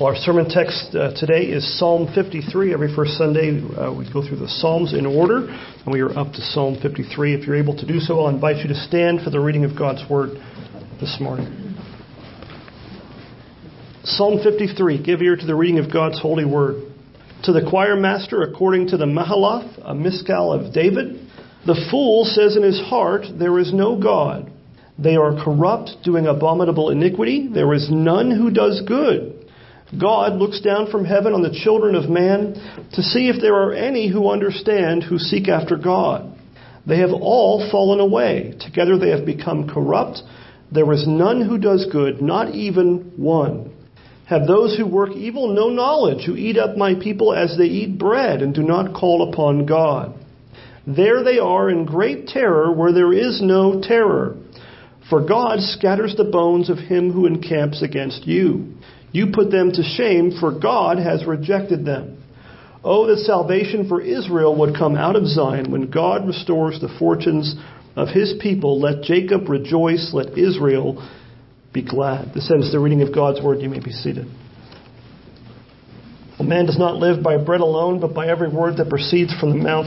Well, our sermon text uh, today is Psalm 53. Every first Sunday, uh, we go through the Psalms in order, and we are up to Psalm 53. If you're able to do so, I'll invite you to stand for the reading of God's Word this morning. Psalm 53. Give ear to the reading of God's holy Word. To the choir master, according to the Mahalath, a Maskil of David, the fool says in his heart, There is no God. They are corrupt, doing abominable iniquity. There is none who does good. God looks down from heaven on the children of man to see if there are any who understand, who seek after God. They have all fallen away. Together they have become corrupt. There is none who does good, not even one. Have those who work evil no knowledge, who eat up my people as they eat bread and do not call upon God? There they are in great terror where there is no terror. For God scatters the bones of him who encamps against you. You put them to shame, for God has rejected them. Oh, that salvation for Israel would come out of Zion when God restores the fortunes of his people. Let Jacob rejoice, let Israel be glad. This ends the reading of God's word. You may be seated. Well, man does not live by bread alone, but by every word that proceeds from the mouth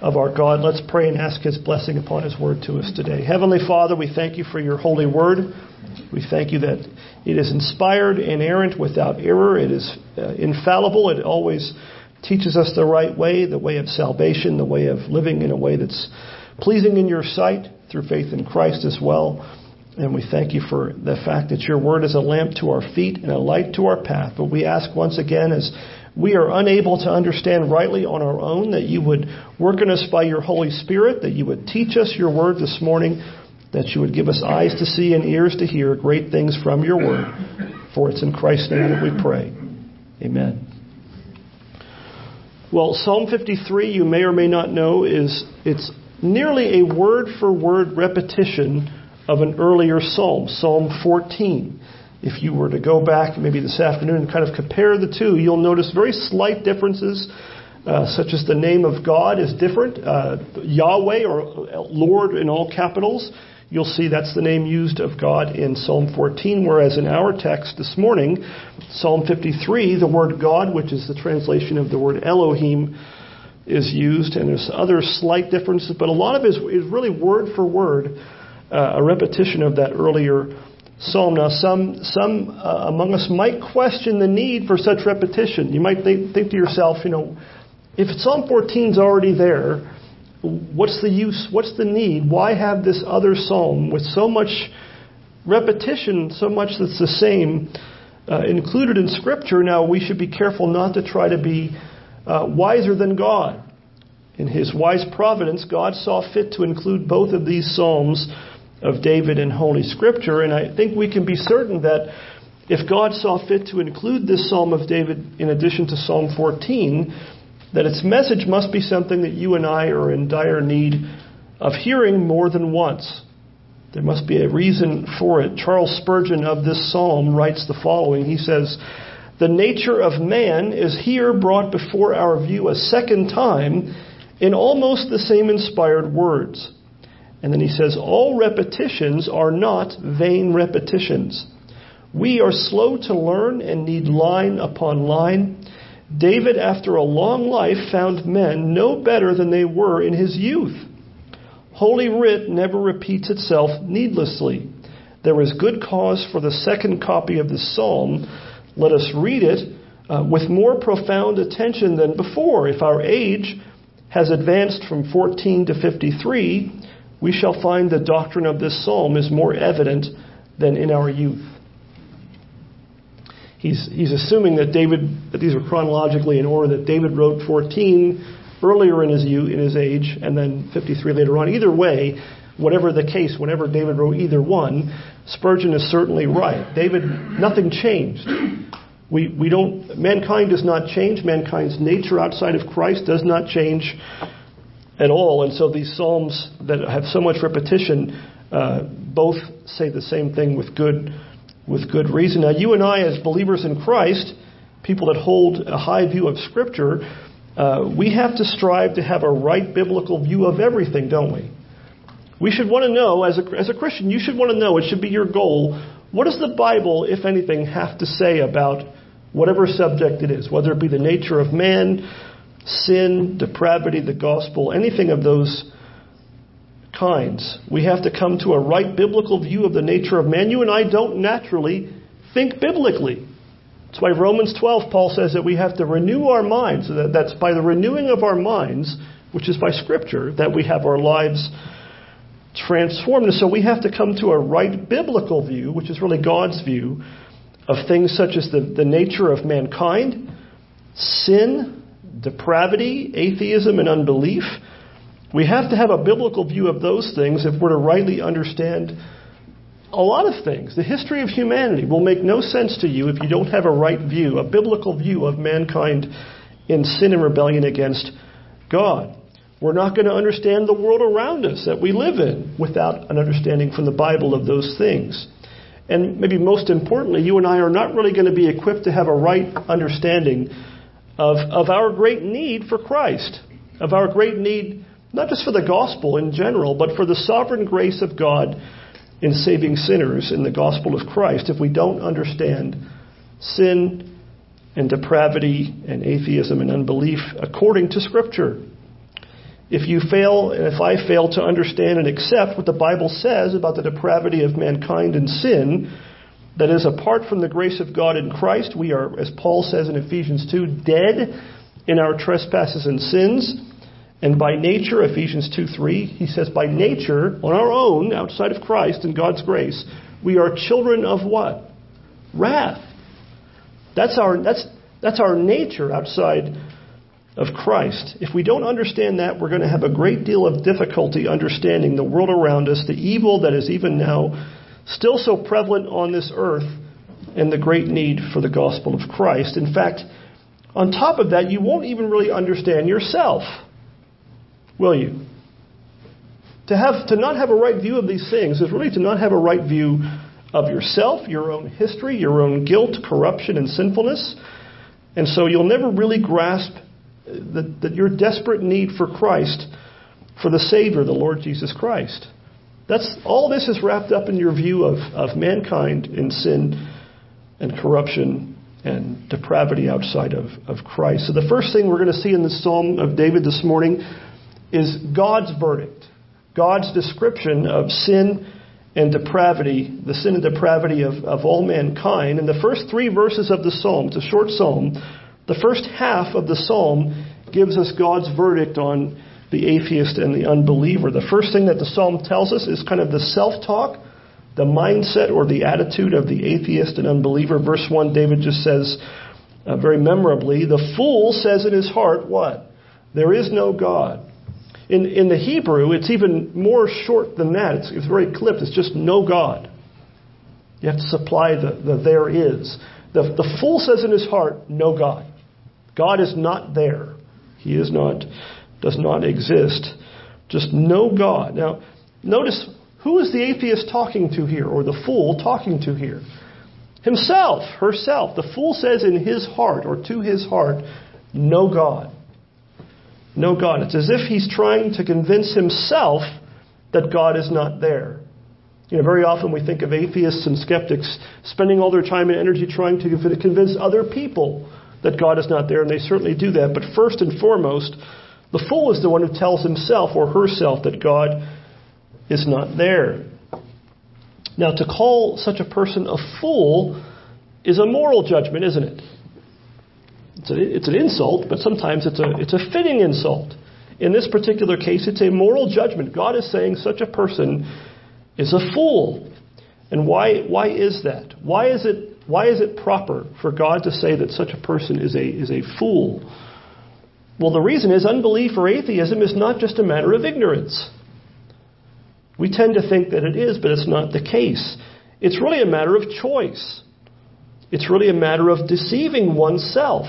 of our God. Let's pray and ask his blessing upon his word to us today. Heavenly Father, we thank you for your holy word. We thank you that it is inspired, inerrant, without error. It is uh, infallible. It always teaches us the right way, the way of salvation, the way of living in a way that's pleasing in your sight through faith in Christ as well. And we thank you for the fact that your word is a lamp to our feet and a light to our path. But we ask once again, as we are unable to understand rightly on our own, that you would work in us by your Holy Spirit, that you would teach us your word this morning that you would give us eyes to see and ears to hear great things from your word. For it's in Christ's name that we pray. Amen. Well, Psalm 53, you may or may not know, is it's nearly a word for word repetition of an earlier psalm, Psalm 14. If you were to go back maybe this afternoon and kind of compare the two, you'll notice very slight differences, uh, such as the name of God is different. Uh, Yahweh or Lord in all capitals you'll see that's the name used of God in Psalm 14, whereas in our text this morning, Psalm 53, the word God, which is the translation of the word Elohim, is used, and there's other slight differences, but a lot of it is, really word for word uh, a repetition of that earlier psalm. Now, some some uh, among us might question the need for such repetition. You might think to yourself, you know, if Psalm 14 is already there, what's the use? What's the need? Why have this other psalm with so much repetition, so much that's the same, uh, included in Scripture? Now, we should be careful not to try to be uh, wiser than God. In His wise providence, God saw fit to include both of these psalms of David in Holy Scripture, and I think we can be certain that if God saw fit to include this psalm of David in addition to Psalm 14, that its message must be something that you and I are in dire need of hearing more than once. There must be a reason for it. Charles Spurgeon of this psalm writes the following. He says, The nature of man is here brought before our view a second time in almost the same inspired words. And then he says, All repetitions are not vain repetitions. We are slow to learn and need line upon line. David, after a long life, found men no better than they were in his youth. Holy Writ never repeats itself needlessly. There is good cause for the second copy of the psalm. Let us read it uh, with more profound attention than before. If our age has advanced from 14 to 53, we shall find the doctrine of this psalm is more evident than in our youth he's, he's assuming that David, that these are chronologically in order, that David wrote 14 earlier in his, in his age and then 53 later on. Either way, whatever the case, whenever David wrote either one, Spurgeon is certainly right. David, nothing changed. We, we don't, mankind does not change. Mankind's nature outside of Christ does not change at all. And so these Psalms that have so much repetition uh, both say the same thing with good with good reason. Now, you and I, as believers in Christ, people that hold a high view of Scripture, uh, we have to strive to have a right biblical view of everything, don't we? We should want to know, as a, as a Christian, you should want to know, it should be your goal, what does the Bible, if anything, have to say about whatever subject it is, whether it be the nature of man, sin, depravity, the gospel, anything of those kinds. We have to come to a right biblical view of the nature of man. You and I don't naturally think biblically. That's why Romans 12, Paul says that we have to renew our minds. That's by the renewing of our minds, which is by Scripture, that we have our lives transformed. And so we have to come to a right biblical view, which is really God's view, of things such as the, the nature of mankind, sin, depravity, atheism, and unbelief. We have to have a biblical view of those things if we're to rightly understand a lot of things. The history of humanity will make no sense to you if you don't have a right view, a biblical view of mankind in sin and rebellion against God. We're not going to understand the world around us that we live in without an understanding from the Bible of those things. And maybe most importantly, you and I are not really going to be equipped to have a right understanding of, of our great need for Christ, of our great need, not just for the gospel in general, but for the sovereign grace of God in saving sinners in the gospel of Christ, if we don't understand sin and depravity and atheism and unbelief according to Scripture. If you fail, and if I fail to understand and accept what the Bible says about the depravity of mankind and sin, that is, apart from the grace of God in Christ, we are, as Paul says in Ephesians 2, dead in our trespasses and sins. And by nature, Ephesians 2 3, he says, by nature, on our own, outside of Christ and God's grace, we are children of what? Wrath. That's our, that's, that's our nature outside of Christ. If we don't understand that, we're going to have a great deal of difficulty understanding the world around us, the evil that is even now still so prevalent on this earth, and the great need for the gospel of Christ. In fact, on top of that, you won't even really understand yourself, will you? To have to not have a right view of these things is really to not have a right view of yourself, your own history, your own guilt, corruption, and sinfulness. And so you'll never really grasp that, your desperate need for Christ, for the Savior, the Lord Jesus Christ. That's all this is wrapped up in your view of, of mankind in sin and corruption and depravity outside of, of Christ. So the first thing we're going to see in the Psalm of David this morning is God's verdict, God's description of sin and depravity, the sin and depravity of, of all mankind. In the first three verses of the Psalm, it's a short psalm, the first half of the psalm gives us God's verdict on the atheist and the unbeliever. The first thing that the psalm tells us is kind of the self talk, the mindset or the attitude of the atheist and unbeliever. Verse 1, David just says uh, very memorably, The fool says in his heart, What? There is no God. In, in the Hebrew, it's even more short than that. It's, it's very clipped. It's just no God. You have to supply the, the there is. The, the fool says in his heart, No God. God is not there. He is not, does not exist. Just no God. Now, notice who is the atheist talking to here, or the fool talking to here? Himself, herself. The fool says in his heart, or to his heart, no God. No God. It's as if he's trying to convince himself that God is not there. You know, very often we think of atheists and skeptics spending all their time and energy trying to convince other people that God is not there, and they certainly do that. But first and foremost, the fool is the one who tells himself or herself that God is not there. Now, to call such a person a fool is a moral judgment, isn't it? It's, a, it's an insult, but sometimes it's a, it's a fitting insult. In this particular case, it's a moral judgment. God is saying such a person is a fool. And why, why is that? Why is it why is it proper for God to say that such a person is a, is a fool? Well, the reason is unbelief or atheism is not just a matter of ignorance. We tend to think that it is, but it's not the case. It's really a matter of choice. It's really a matter of deceiving oneself.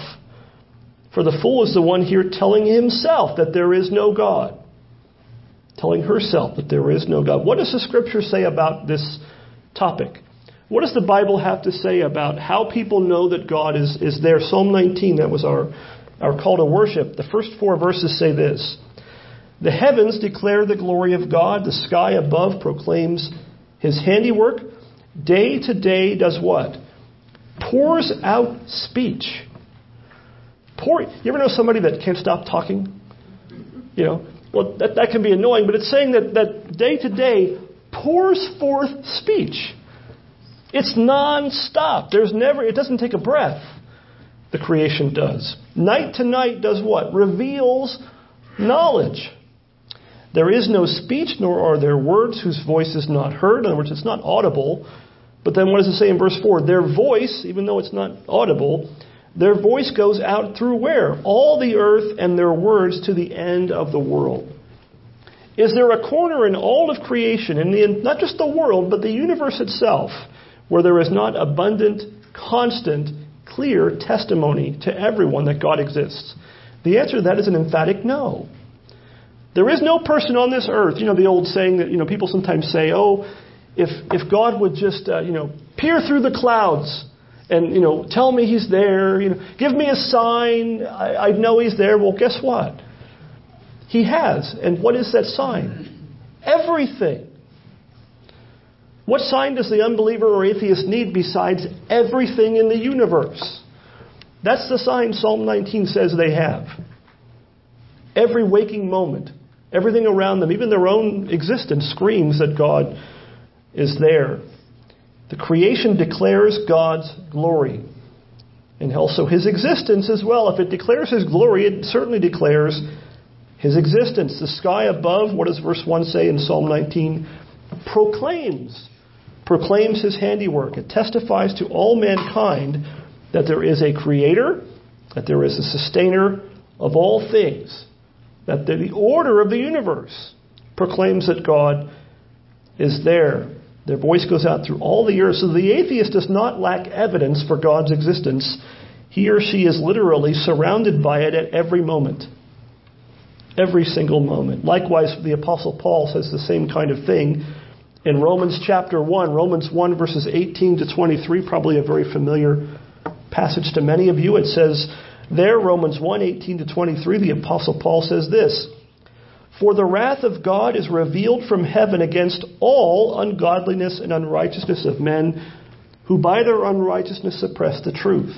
For the fool is the one here telling himself that there is no God, telling herself that there is no God. What does the scripture say about this topic? What does the Bible have to say about how people know that God is, is there? Psalm 19, that was our, our call to worship. The first four verses say this The heavens declare the glory of God, the sky above proclaims his handiwork. Day to day does what? Pours out speech. Pour, you ever know somebody that can't stop talking? You know, well, that, that can be annoying, but it's saying that, that day to day pours forth speech. It's non-stop. There's never, it doesn't take a breath. The creation does. Night to night does what? Reveals knowledge. There is no speech, nor are there words whose voice is not heard. In other words, it's not audible. But then what does it say in verse 4? Their voice, even though it's not audible, their voice goes out through where? All the earth and their words to the end of the world. Is there a corner in all of creation, in the, not just the world, but the universe itself, where there is not abundant, constant, clear testimony to everyone that God exists? The answer to that is an emphatic no. There is no person on this earth, you know, the old saying that, you know, people sometimes say, oh, if, if God would just, uh, you know, peer through the clouds and, you know, tell me he's there, you know, give me a sign, I, I know he's there. Well, guess what? He has. And what is that sign? Everything. What sign does the unbeliever or atheist need besides everything in the universe? That's the sign Psalm 19 says they have. Every waking moment, everything around them, even their own existence, screams that God is there. The creation declares God's glory. And also his existence as well. If it declares his glory, it certainly declares his existence. The sky above, what does verse 1 say in Psalm 19? Proclaims. Proclaims his handiwork. It testifies to all mankind that there is a creator, that there is a sustainer of all things, that the order of the universe proclaims that God is there. Their voice goes out through all the earth. So the atheist does not lack evidence for God's existence. He or she is literally surrounded by it at every moment. Every single moment. Likewise, the Apostle Paul says the same kind of thing in Romans chapter 1. Romans 1, verses 18 to 23, probably a very familiar passage to many of you. It says there, Romans 1, 18 to 23, the Apostle Paul says this For the wrath of God is revealed from heaven against all ungodliness and unrighteousness of men who by their unrighteousness suppress the truth.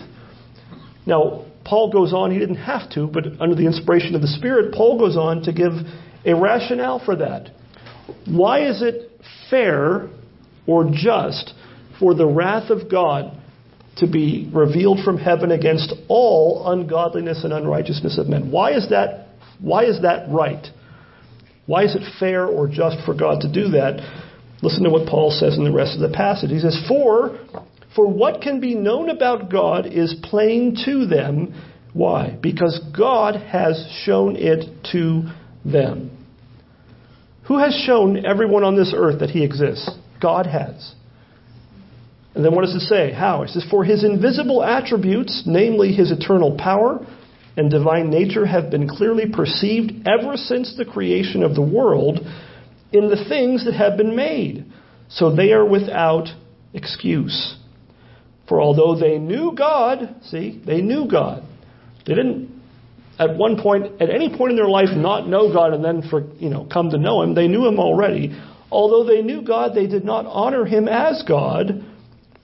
Now, Paul goes on, he didn't have to, but under the inspiration of the Spirit, Paul goes on to give a rationale for that. Why is it fair or just for the wrath of God to be revealed from heaven against all ungodliness and unrighteousness of men? Why is that, why is that right? Why is it fair or just for God to do that? Listen to what Paul says in the rest of the passage. He says, For for what can be known about God is plain to them. Why? Because God has shown it to them. Who has shown everyone on this earth that He exists? God has. And then what does it say? How? It says, For His invisible attributes, namely His eternal power and divine nature, have been clearly perceived ever since the creation of the world in the things that have been made. So they are without excuse. For although they knew God, see, they knew God. They didn't at one point, at any point in their life, not know God and then for, you know, come to know Him. They knew Him already. Although they knew God, they did not honor Him as God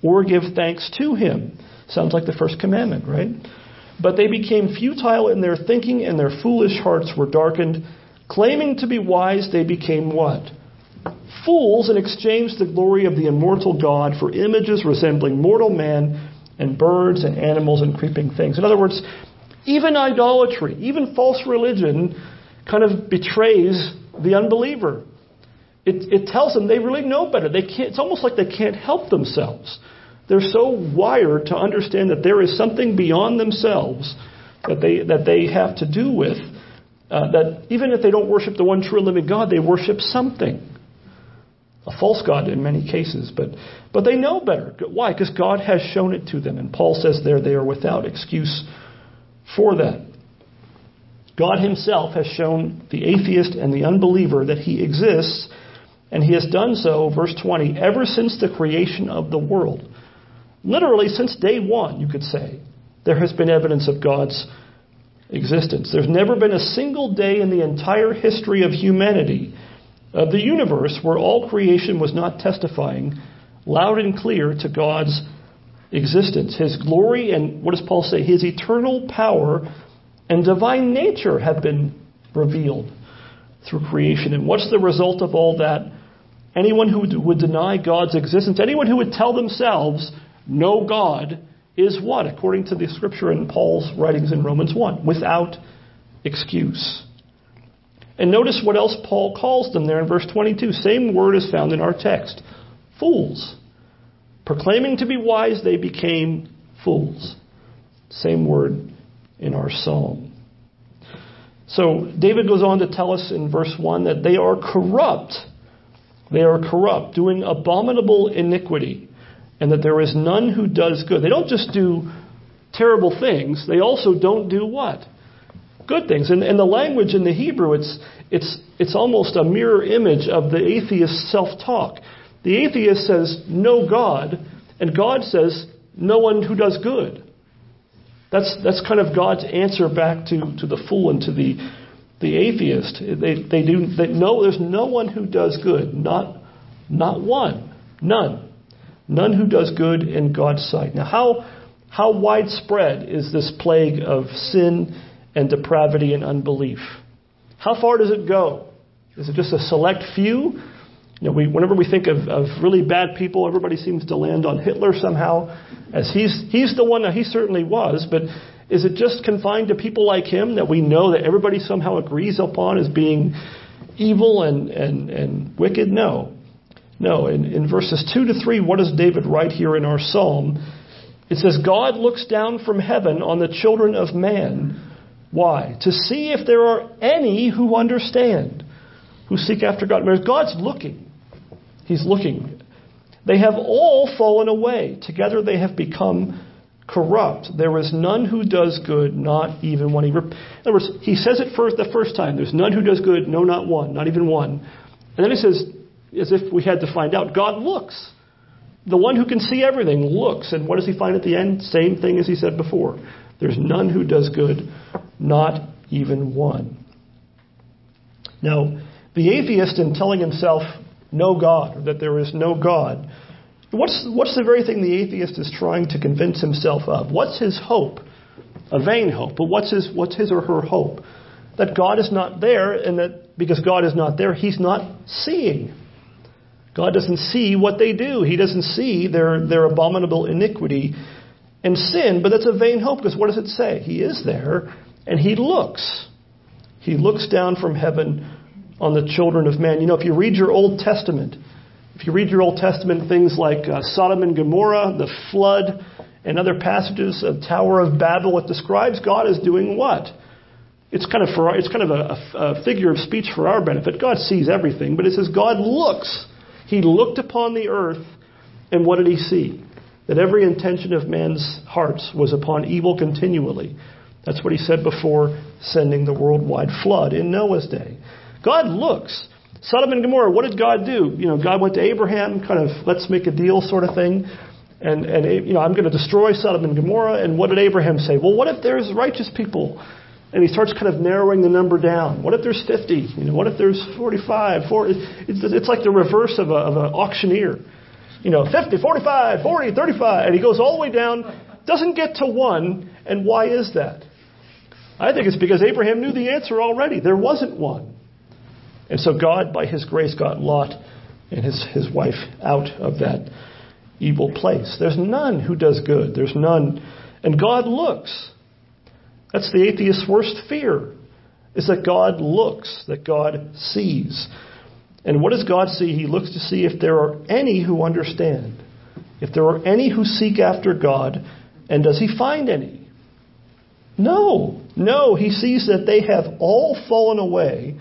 or give thanks to Him. Sounds like the first commandment, right? But they became futile in their thinking and their foolish hearts were darkened. Claiming to be wise, they became what? fools and exchanged the glory of the immortal God for images resembling mortal man and birds and animals and creeping things. In other words, even idolatry, even false religion kind of betrays the unbeliever. It, it tells them they really know better. They can't, it's almost like they can't help themselves. They're so wired to understand that there is something beyond themselves that they, that they have to do with. Uh, that even if they don't worship the one true living God, they worship something a false God in many cases, but, but they know better. Why? Because God has shown it to them. And Paul says there they are without excuse for that. God himself has shown the atheist and the unbeliever that he exists, and he has done so, verse 20, ever since the creation of the world. Literally, since day one, you could say, there has been evidence of God's existence. There's never been a single day in the entire history of humanity of the universe where all creation was not testifying loud and clear to God's existence. His glory and, what does Paul say? His eternal power and divine nature have been revealed through creation. And what's the result of all that? Anyone who would deny God's existence, anyone who would tell themselves, no God, is what? According to the scripture in Paul's writings in Romans 1, without excuse. And notice what else Paul calls them there in verse 22. Same word is found in our text. Fools. Proclaiming to be wise, they became fools. Same word in our psalm. So David goes on to tell us in verse 1 that they are corrupt. They are corrupt, doing abominable iniquity, and that there is none who does good. They don't just do terrible things, they also don't do what? Good things. And, and the language in the Hebrew, it's, it's, it's almost a mirror image of the atheist's self talk. The atheist says, no God, and God says, no one who does good. That's, that's kind of God's answer back to, to the fool and to the, the atheist. They, they do they know there's no one who does good, not, not one, none. None who does good in God's sight. Now, how, how widespread is this plague of sin and depravity and unbelief? How far does it go? Is it just a select few? You know, we, whenever we think of, of really bad people, everybody seems to land on Hitler somehow, as he's, he's the one that he certainly was, but is it just confined to people like him that we know that everybody somehow agrees upon as being evil and, and, and wicked? No. No. In, in verses 2 to 3, what does David write here in our psalm? It says, God looks down from heaven on the children of man. Why? To see if there are any who understand, who seek after God. God's looking. He's looking. They have all fallen away. Together they have become corrupt. There is none who does good, not even one. in other words, he says it first the first time. There's none who does good, no, not one, not even one. And then he says, as if we had to find out, God looks. The one who can see everything looks. And what does he find at the end? Same thing as he said before. There's none who does good, not even one. Now, the atheist, in telling himself no God, or that there is no God. What's, what's the very thing the atheist is trying to convince himself of? What's his hope? A vain hope. But what's his, what's his or her hope? That God is not there, and that because God is not there, he's not seeing. God doesn't see what they do. He doesn't see their, their abominable iniquity and sin, but that's a vain hope because what does it say? He is there and he looks. He looks down from heaven on the children of men. You know, if you read your Old Testament, if you read your Old Testament, things like uh, Sodom and Gomorrah, the flood, and other passages, of Tower of Babel, it describes God as doing what? It's kind of for it's kind of a, a figure of speech for our benefit. God sees everything, but it says God looks. He looked upon the earth, and what did he see? That every intention of man's hearts was upon evil continually. That's what he said before sending the worldwide flood in Noah's day. God looks. Sodom and Gomorrah, what did God do? You know, God went to Abraham, kind of let's make a deal sort of thing. And, and you know, I'm going to destroy Sodom and Gomorrah. And what did Abraham say? Well, what if there's righteous people? And he starts kind of narrowing the number down. What if there's 50? You know, what if there's 45? 40? It's, it's like the reverse of, a, of an auctioneer. You know, 50, 45, 40, 35. And he goes all the way down, doesn't get to one. And why is that? I think it's because Abraham knew the answer already. There wasn't one. And so God, by His grace, got Lot and his, his wife out of that evil place. There's none who does good. There's none. And God looks. That's the atheist's worst fear, is that God looks, that God sees. And what does God see? He looks to see if there are any who understand, if there are any who seek after God, and does He find any? No, no. He sees that they have all fallen away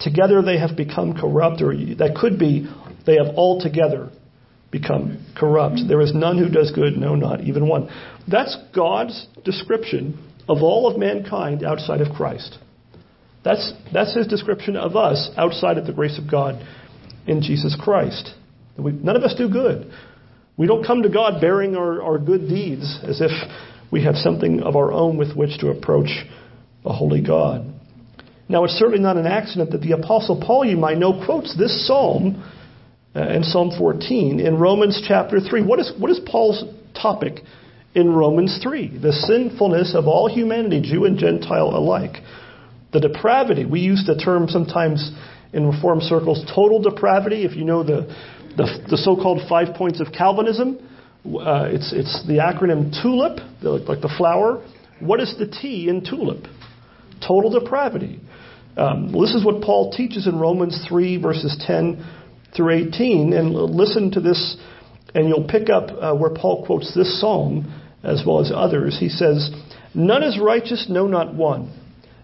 Together they have become corrupt, or that could be they have altogether become corrupt. There is none who does good, no, not even one. That's God's description of all of mankind outside of Christ. That's, that's his description of us outside of the grace of God in Jesus Christ. We, none of us do good. We don't come to God bearing our, our good deeds as if we have something of our own with which to approach a holy God. Now, it's certainly not an accident that the Apostle Paul, you might know, quotes this psalm uh, in Psalm 14 in Romans chapter 3. What is, what is Paul's topic in Romans 3 the sinfulness of all humanity, Jew and Gentile alike. The depravity, we use the term sometimes in Reform circles, total depravity. If you know the, the, the so called five points of Calvinism, uh, it's, it's the acronym TULIP, like the flower. What is the T in TULIP? Total depravity. Um, well, this is what Paul teaches in Romans 3, verses 10 through 18. And listen to this, and you'll pick up uh, where Paul quotes this psalm as well as others. He says, None is righteous, no, not one.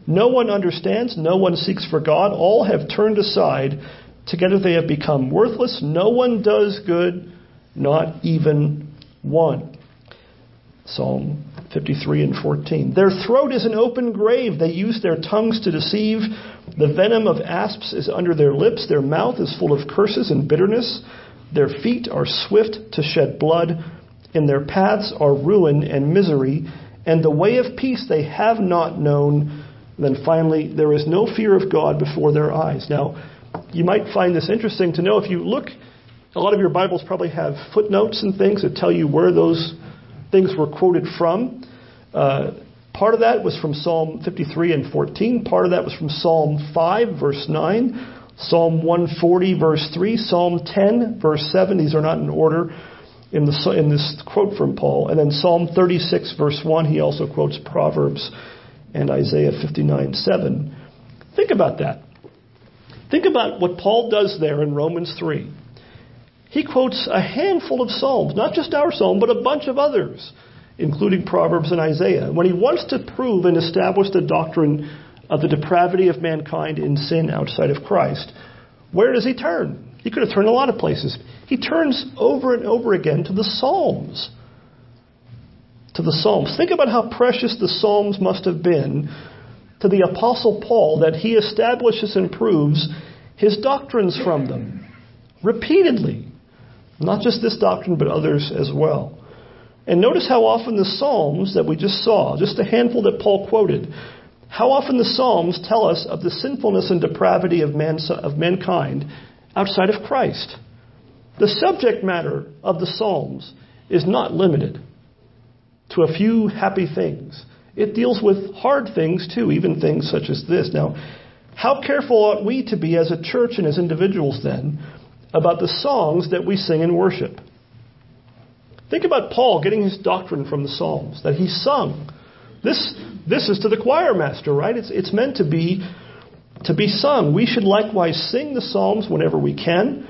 No one understands, no one seeks for God. All have turned aside. Together they have become worthless. No one does good, not even one. Psalm 53 and 14. Their throat is an open grave. They use their tongues to deceive. The venom of asps is under their lips. Their mouth is full of curses and bitterness. Their feet are swift to shed blood. In their paths are ruin and misery. And the way of peace they have not known. Then finally, there is no fear of God before their eyes. Now, you might find this interesting to know if you look, a lot of your Bibles probably have footnotes and things that tell you where those things were quoted from. Uh, part of that was from Psalm 53 and 14. Part of that was from Psalm 5, verse 9. Psalm 140, verse 3. Psalm 10, verse 7. These are not in order in, the, in this quote from Paul. And then Psalm 36, verse 1. He also quotes Proverbs and Isaiah 59, 7. Think about that. Think about what Paul does there in Romans 3 he quotes a handful of Psalms, not just our Psalm, but a bunch of others, including Proverbs and Isaiah. When he wants to prove and establish the doctrine of the depravity of mankind in sin outside of Christ, where does he turn? He could have turned a lot of places. He turns over and over again to the Psalms. To the Psalms. Think about how precious the Psalms must have been to the Apostle Paul that he establishes and proves his doctrines from them repeatedly. Not just this doctrine, but others as well. And notice how often the Psalms that we just saw, just a handful that Paul quoted, how often the Psalms tell us of the sinfulness and depravity of, man, of mankind outside of Christ. The subject matter of the Psalms is not limited to a few happy things. It deals with hard things too, even things such as this. Now, how careful ought we to be as a church and as individuals then about the songs that we sing in worship. Think about Paul getting his doctrine from the Psalms that he sung. This, this is to the choir master, right? It's, it's meant to be, to be sung. We should likewise sing the Psalms whenever we can,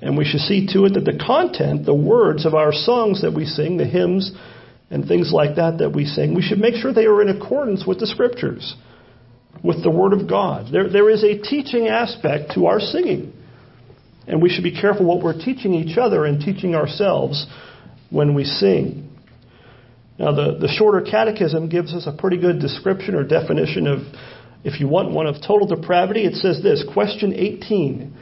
and we should see to it that the content, the words of our songs that we sing, the hymns and things like that that we sing, we should make sure they are in accordance with the Scriptures, with the Word of God. There, there is a teaching aspect to our singing. And we should be careful what we're teaching each other and teaching ourselves when we sing. Now, the, the shorter catechism gives us a pretty good description or definition of, if you want one, of total depravity. It says this Question 18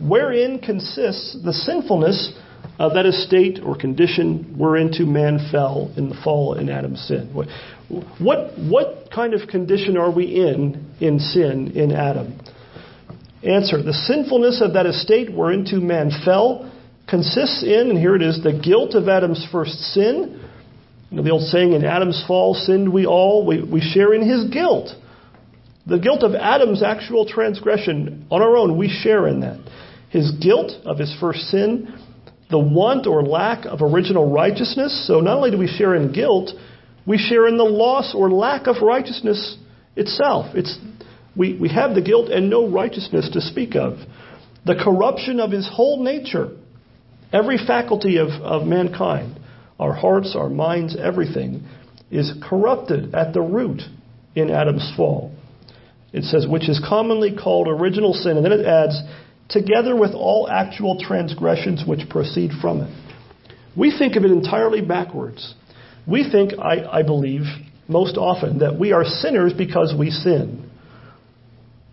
Wherein consists the sinfulness of that estate or condition whereinto man fell in the fall in Adam's sin? What, what, what kind of condition are we in in sin in Adam? Answer The sinfulness of that estate whereinto man fell consists in, and here it is, the guilt of Adam's first sin. You know, the old saying, in Adam's fall sinned we all. We, we share in his guilt. The guilt of Adam's actual transgression on our own, we share in that. His guilt of his first sin, the want or lack of original righteousness. So not only do we share in guilt, we share in the loss or lack of righteousness itself. It's we, we have the guilt and no righteousness to speak of. The corruption of his whole nature, every faculty of, of mankind, our hearts, our minds, everything, is corrupted at the root in Adam's fall. It says, which is commonly called original sin, and then it adds, together with all actual transgressions which proceed from it. We think of it entirely backwards. We think, I, I believe, most often, that we are sinners because we sin.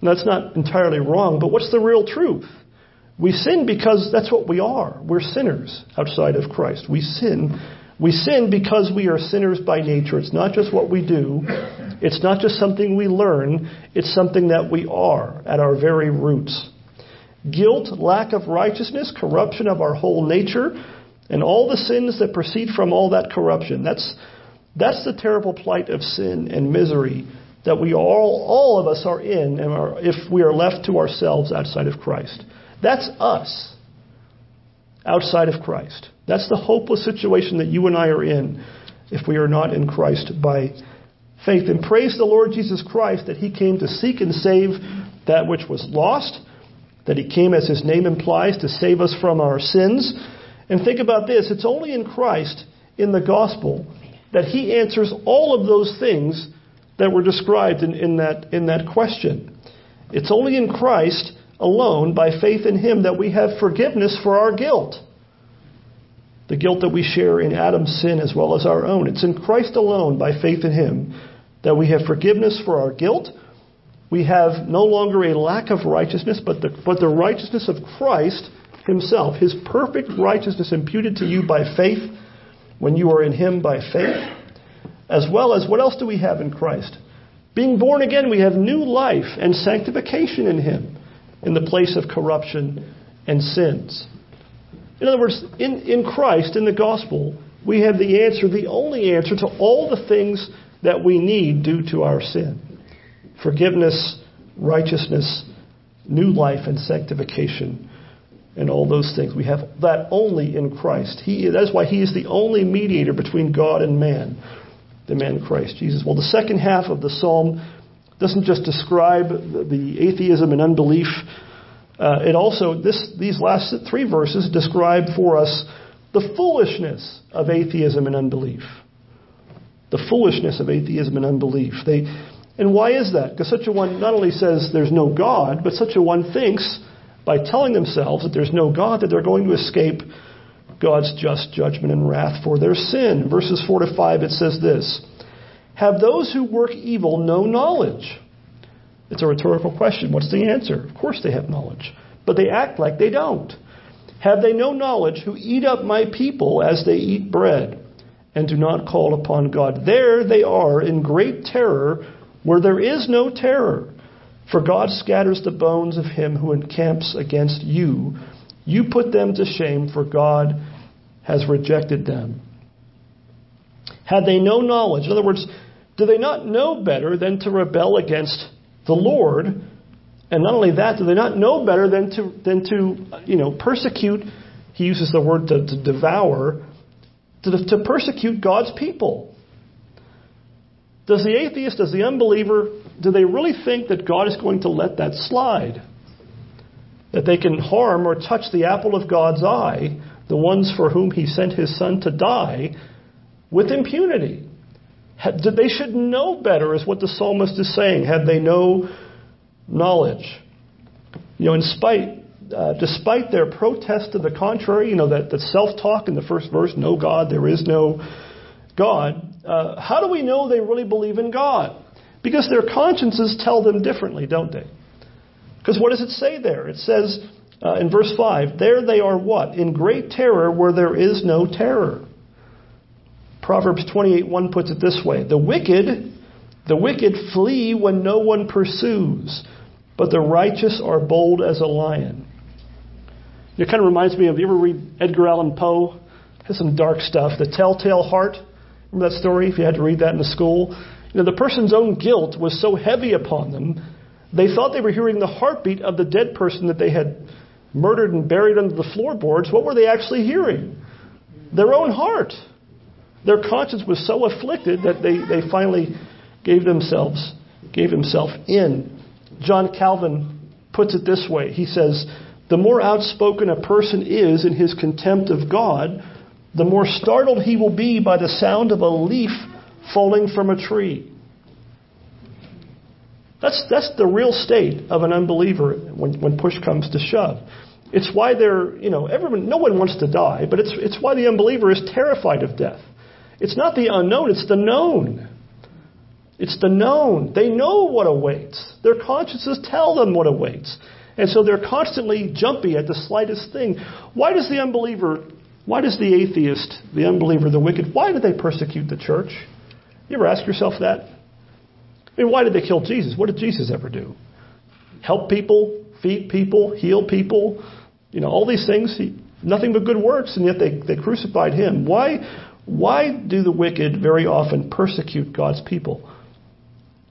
That's not entirely wrong, but what's the real truth? We sin because that's what we are. We're sinners outside of Christ. We sin. We sin because we are sinners by nature. It's not just what we do. It's not just something we learn. It's something that we are at our very roots. Guilt, lack of righteousness, corruption of our whole nature. and all the sins that proceed from all that corruption. That's, that's the terrible plight of sin and misery that we all, all of us are in and are, if we are left to ourselves outside of Christ. That's us outside of Christ. That's the hopeless situation that you and I are in if we are not in Christ by faith. And praise the Lord Jesus Christ that He came to seek and save that which was lost, that He came, as His name implies, to save us from our sins. And think about this it's only in Christ, in the gospel, that He answers all of those things that were described in, in, that, in that question. It's only in Christ alone, by faith in Him, that we have forgiveness for our guilt. The guilt that we share in Adam's sin as well as our own. It's in Christ alone, by faith in Him, that we have forgiveness for our guilt. We have no longer a lack of righteousness, but the, but the righteousness of Christ Himself, His perfect righteousness imputed to you by faith when you are in Him by faith. As well as what else do we have in Christ? Being born again, we have new life and sanctification in Him in the place of corruption and sins. In other words, in, in Christ, in the gospel, we have the answer, the only answer to all the things that we need due to our sin forgiveness, righteousness, new life, and sanctification, and all those things. We have that only in Christ. He, that's why He is the only mediator between God and man, the man Christ Jesus. Well, the second half of the psalm doesn't just describe the atheism and unbelief. Uh, it also this these last three verses describe for us the foolishness of atheism and unbelief. The foolishness of atheism and unbelief. They, and why is that? Because such a one not only says there's no God, but such a one thinks by telling themselves that there's no God that they're going to escape God's just judgment and wrath for their sin. Verses 4 to 5 it says this have those who work evil no knowledge? It's a rhetorical question. What's the answer? Of course they have knowledge, but they act like they don't. Have they no knowledge who eat up my people as they eat bread and do not call upon God? There they are in great terror where there is no terror. For God scatters the bones of him who encamps against you. You put them to shame, for God has rejected them. Had they no knowledge, in other words, do they not know better than to rebel against the Lord? And not only that, do they not know better than to, than to you know, persecute, he uses the word to, to devour, to, to persecute God's people? Does the atheist, does the unbeliever, do they really think that God is going to let that slide? That they can harm or touch the apple of God's eye, the ones for whom he sent his son to die, with impunity? They should know better, is what the psalmist is saying, had they no knowledge. You know, in spite, uh, despite their protest to the contrary, you know, that, that self talk in the first verse, no God, there is no God, uh, how do we know they really believe in God? Because their consciences tell them differently, don't they? Because what does it say there? It says uh, in verse 5, there they are what? In great terror where there is no terror. Proverbs 28:1 puts it this way: The wicked, the wicked flee when no one pursues, but the righteous are bold as a lion. It kind of reminds me of you ever read Edgar Allan Poe? Has some dark stuff. The Telltale Heart. Remember that story? If you had to read that in the school, you know the person's own guilt was so heavy upon them, they thought they were hearing the heartbeat of the dead person that they had murdered and buried under the floorboards. What were they actually hearing? Their own heart. Their conscience was so afflicted that they, they finally gave themselves, gave himself in. John Calvin puts it this way. He says, the more outspoken a person is in his contempt of God, the more startled he will be by the sound of a leaf falling from a tree. That's, that's the real state of an unbeliever when, when push comes to shove. It's why they're, you know, everyone, no one wants to die, but it's, it's why the unbeliever is terrified of death. It's not the unknown, it's the known. It's the known. They know what awaits. Their consciences tell them what awaits. And so they're constantly jumpy at the slightest thing. Why does the unbeliever, why does the atheist, the unbeliever, the wicked, why do they persecute the church? You ever ask yourself that? I mean, why did they kill Jesus? What did Jesus ever do? Help people, feed people, heal people, you know, all these things. He, nothing but good works, and yet they, they crucified him. Why, why do the wicked very often persecute God's people?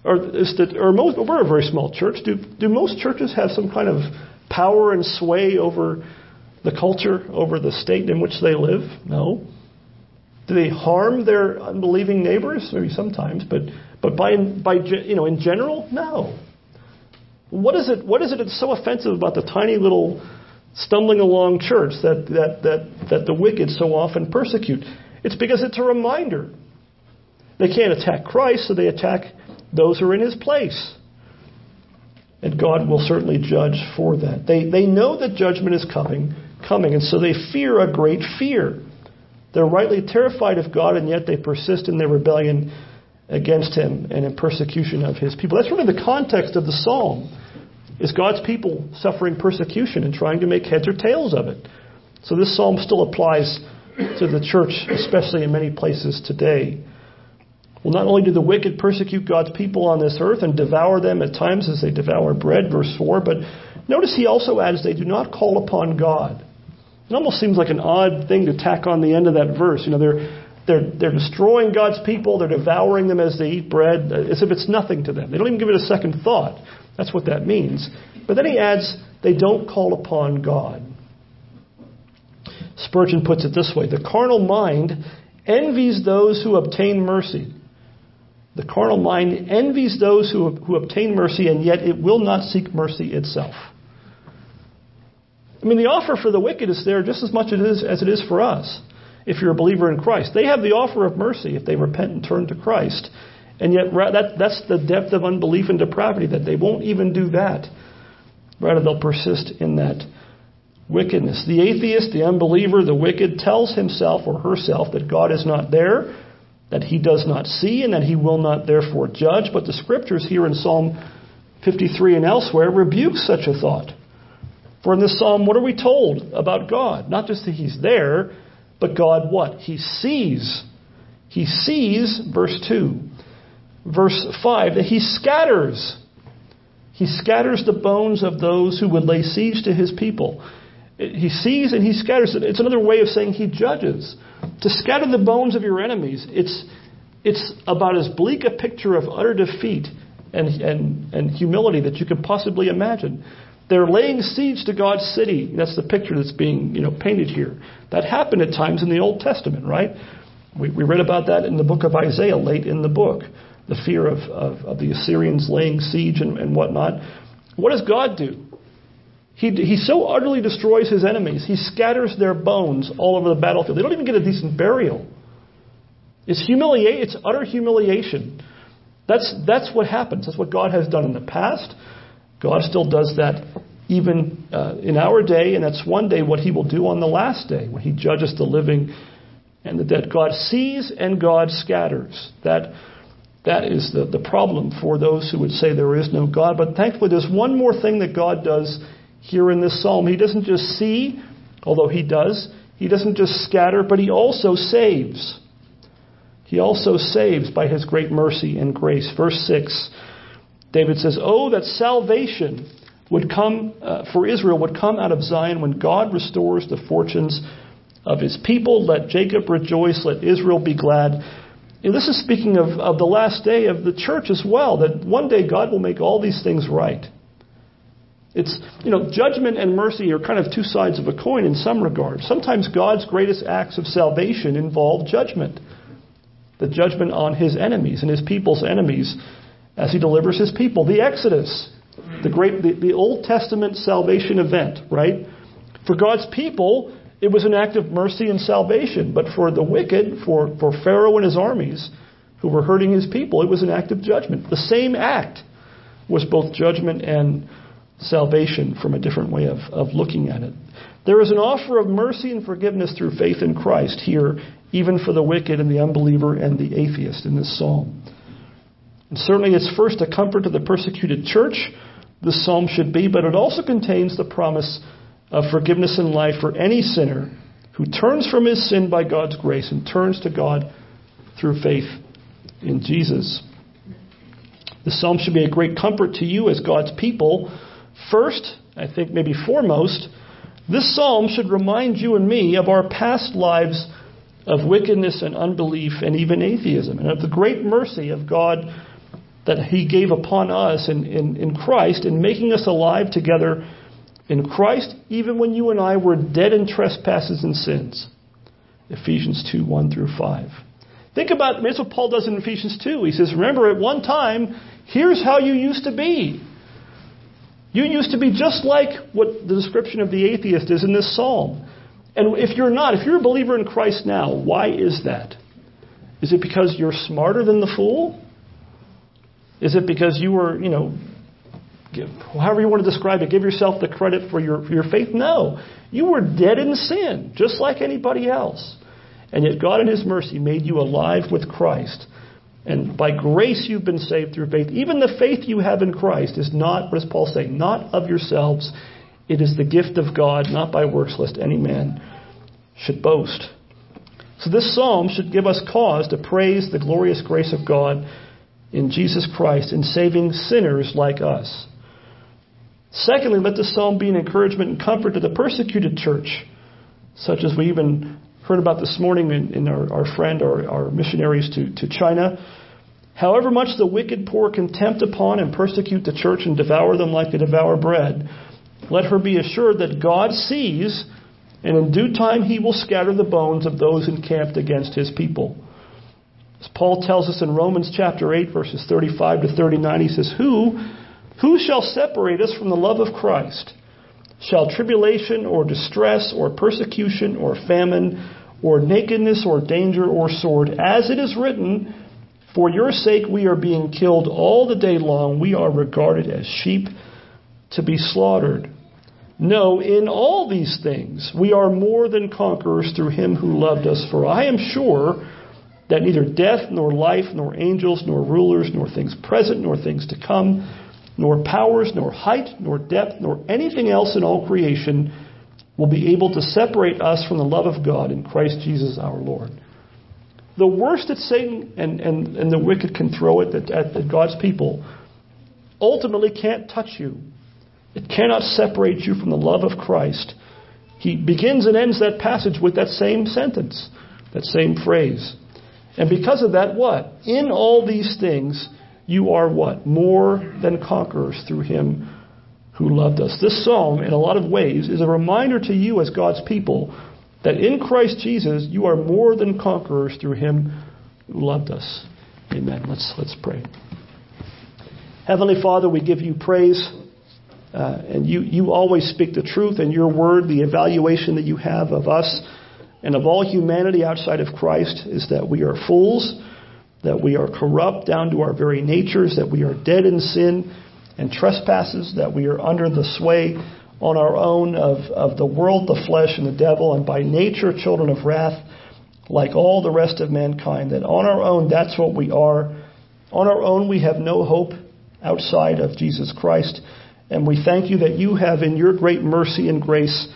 Or, is that, or most, we're a very small church. Do, do most churches have some kind of power and sway over the culture, over the state in which they live? No. Do they harm their unbelieving neighbors? Maybe sometimes, but, but by, by, you know, in general, no. What is it, what is it that's so offensive about the tiny little stumbling along church that, that, that, that the wicked so often persecute? It's because it's a reminder. They can't attack Christ, so they attack those who are in his place. And God will certainly judge for that. They, they know that judgment is coming, coming, and so they fear a great fear. They're rightly terrified of God, and yet they persist in their rebellion against him and in persecution of his people. That's really the context of the psalm. Is God's people suffering persecution and trying to make heads or tails of it? So this psalm still applies to the church, especially in many places today. Well, not only do the wicked persecute God's people on this earth and devour them at times as they devour bread, verse 4, but notice he also adds they do not call upon God. It almost seems like an odd thing to tack on the end of that verse. You know, they're, they're, they're destroying God's people, they're devouring them as they eat bread, as if it's nothing to them. They don't even give it a second thought. That's what that means. But then he adds, they don't call upon God. Spurgeon puts it this way The carnal mind envies those who obtain mercy the carnal mind envies those who, who obtain mercy, and yet it will not seek mercy itself. I mean, the offer for the wicked is there just as much as it is for us if you're a believer in Christ. They have the offer of mercy if they repent and turn to Christ. And yet, that, that's the depth of unbelief and depravity, that they won't even do that. Rather, they'll persist in that wickedness. The atheist, the unbeliever, the wicked tells himself or herself that God is not there, that he does not see and that he will not therefore judge. But the scriptures here in Psalm 53 and elsewhere rebuke such a thought. For in this psalm, what are we told about God? Not just that he's there, but God what? He sees. He sees, verse 2. Verse 5, that he scatters. He scatters the bones of those who would lay siege to his people. He sees and he scatters. It's another way of saying he judges. To scatter the bones of your enemies, it's, it's about as bleak a picture of utter defeat and, and, and humility that you could possibly imagine. They're laying siege to God's city. That's the picture that's being you know, painted here. That happened at times in the Old Testament, right? We, we read about that in the book of Isaiah late in the book. The fear of, of, of the Assyrians laying siege and, and whatnot. What does God do? He, he so utterly destroys his enemies, he scatters their bones all over the battlefield. They don't even get a decent burial. It's humiliate, it's utter humiliation. That's, that's what happens. That's what God has done in the past. God still does that even uh, in our day, and that's one day what he will do on the last day when he judges the living and the dead. God sees and God scatters. That, that is the, the problem for those who would say there is no God. But thankfully, there's one more thing that God does here in this psalm. He doesn't just see, although he does, he doesn't just scatter, but he also saves. He also saves by his great mercy and grace. Verse 6, David says, Oh, that salvation would come uh, for Israel would come out of Zion when God restores the fortunes of his people. Let Jacob rejoice, let Israel be glad. And this is speaking of, of the last day of the church as well, that one day God will make all these things right. It's, you know, judgment and mercy are kind of two sides of a coin in some regards. Sometimes God's greatest acts of salvation involve judgment. The judgment on his enemies and his people's enemies as he delivers his people. The Exodus, the great, the, the Old Testament salvation event, right? For God's people, it was an act of mercy and salvation. But for the wicked, for, for Pharaoh and his armies who were hurting his people, it was an act of judgment. The same act was both judgment and salvation from a different way of, of looking at it. There is an offer of mercy and forgiveness through faith in Christ here, even for the wicked and the unbeliever and the atheist in this psalm. And certainly it's first a comfort to the persecuted church, the psalm should be, but it also contains the promise of forgiveness and life for any sinner who turns from his sin by God's grace and turns to God through faith in Jesus. The psalm should be a great comfort to you as God's people First, I think maybe foremost, This psalm should remind you and me of our past lives of wickedness and unbelief and even atheism, and of the great mercy of God that He gave upon us in, in, in Christ in making us alive together in Christ, even when you and I were dead in trespasses and sins. Ephesians 2 1 through 5. Think about that's what Paul does in Ephesians 2. He says, Remember, at one time, here's how you used to be. You used to be just like what the description of the atheist is in this psalm. And if you're not, if you're a believer in Christ now, why is that? Is it because you're smarter than the fool? Is it because you were, you know, give, however you want to describe it, give yourself the credit for your, for your faith? No. You were dead in sin, just like anybody else. And yet God in His mercy made you alive with Christ. And by grace you've been saved through faith. Even the faith you have in Christ is not, what does Paul say? Not of yourselves. It is the gift of God, not by works, lest any man should boast. So this psalm should give us cause to praise the glorious grace of God in Jesus Christ in saving sinners like us. Secondly, let the psalm be an encouragement and comfort to the persecuted church, such as we even heard about this morning in, in our, our, friend, our, our missionaries to, to China. However much the wicked pour contempt upon and persecute the church and devour them like they devour bread, let her be assured that God sees, and in due time he will scatter the bones of those encamped against his people. As Paul tells us in Romans chapter 8, verses 35 to 39, he says, Who, who shall separate us from the love of Christ? Shall tribulation or distress or persecution or famine or nakedness or danger or sword, as it is written, For your sake we are being killed all the day long, we are regarded as sheep to be slaughtered. No, in all these things we are more than conquerors through him who loved us. For I am sure that neither death, nor life, nor angels, nor rulers, nor things present, nor things to come, nor powers, nor height, nor depth, nor anything else in all creation will be able to separate us from the love of God in Christ Jesus our Lord. The worst that Satan and, and, and the wicked can throw at, at, at God's people ultimately can't touch you. It cannot separate you from the love of Christ. He begins and ends that passage with that same sentence, that same phrase. And because of that, what? In all these things, you are what? More than conquerors through him who loved us. This psalm, in a lot of ways, is a reminder to you as God's people that in Christ Jesus you are more than conquerors through him who loved us. Amen. Let's, let's pray. Heavenly Father, we give you praise. Uh, and you, you always speak the truth in your word. The evaluation that you have of us and of all humanity outside of Christ is that we are fools, that we are corrupt down to our very natures, that we are dead in sin, and trespasses, that we are under the sway on our own of, of the world, the flesh, and the devil, and by nature children of wrath, like all the rest of mankind. That on our own, that's what we are. On our own, we have no hope outside of Jesus Christ. And we thank you that you have, in your great mercy and grace,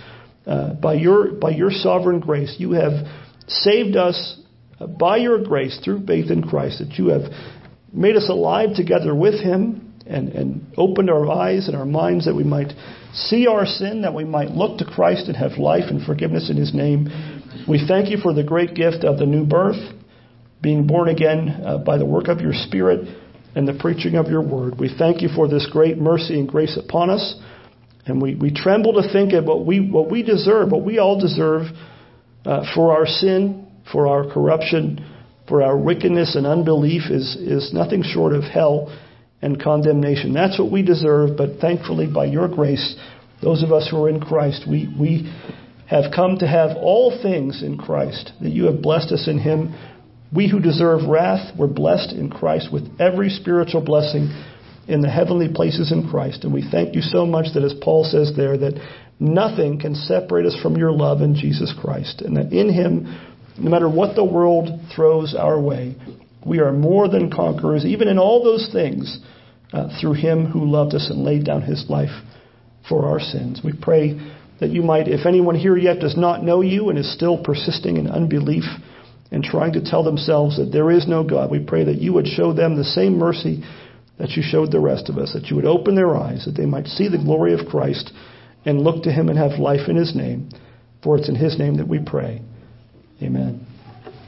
uh, by, your, by your sovereign grace, you have saved us uh, by your grace through faith in Christ, that you have made us alive together with him and, and opened our eyes and our minds that we might see our sin, that we might look to Christ and have life and forgiveness in His name. We thank you for the great gift of the new birth, being born again uh, by the work of your Spirit and the preaching of your word. We thank you for this great mercy and grace upon us. And we, we tremble to think of what we, what we deserve, what we all deserve uh, for our sin, for our corruption, for our wickedness and unbelief is, is nothing short of hell and condemnation. That's what we deserve, but thankfully, by your grace, those of us who are in Christ, we, we have come to have all things in Christ, that you have blessed us in Him. We who deserve wrath were blessed in Christ with every spiritual blessing in the heavenly places in Christ. And we thank you so much that, as Paul says there, that nothing can separate us from your love in Jesus Christ, and that in Him, no matter what the world throws our way, we are more than conquerors, even in all those things uh, through him who loved us and laid down his life for our sins. We pray that you might, if anyone here yet does not know you and is still persisting in unbelief and trying to tell themselves that there is no God, we pray that you would show them the same mercy that you showed the rest of us, that you would open their eyes, that they might see the glory of Christ and look to him and have life in his name. For it's in his name that we pray. Amen.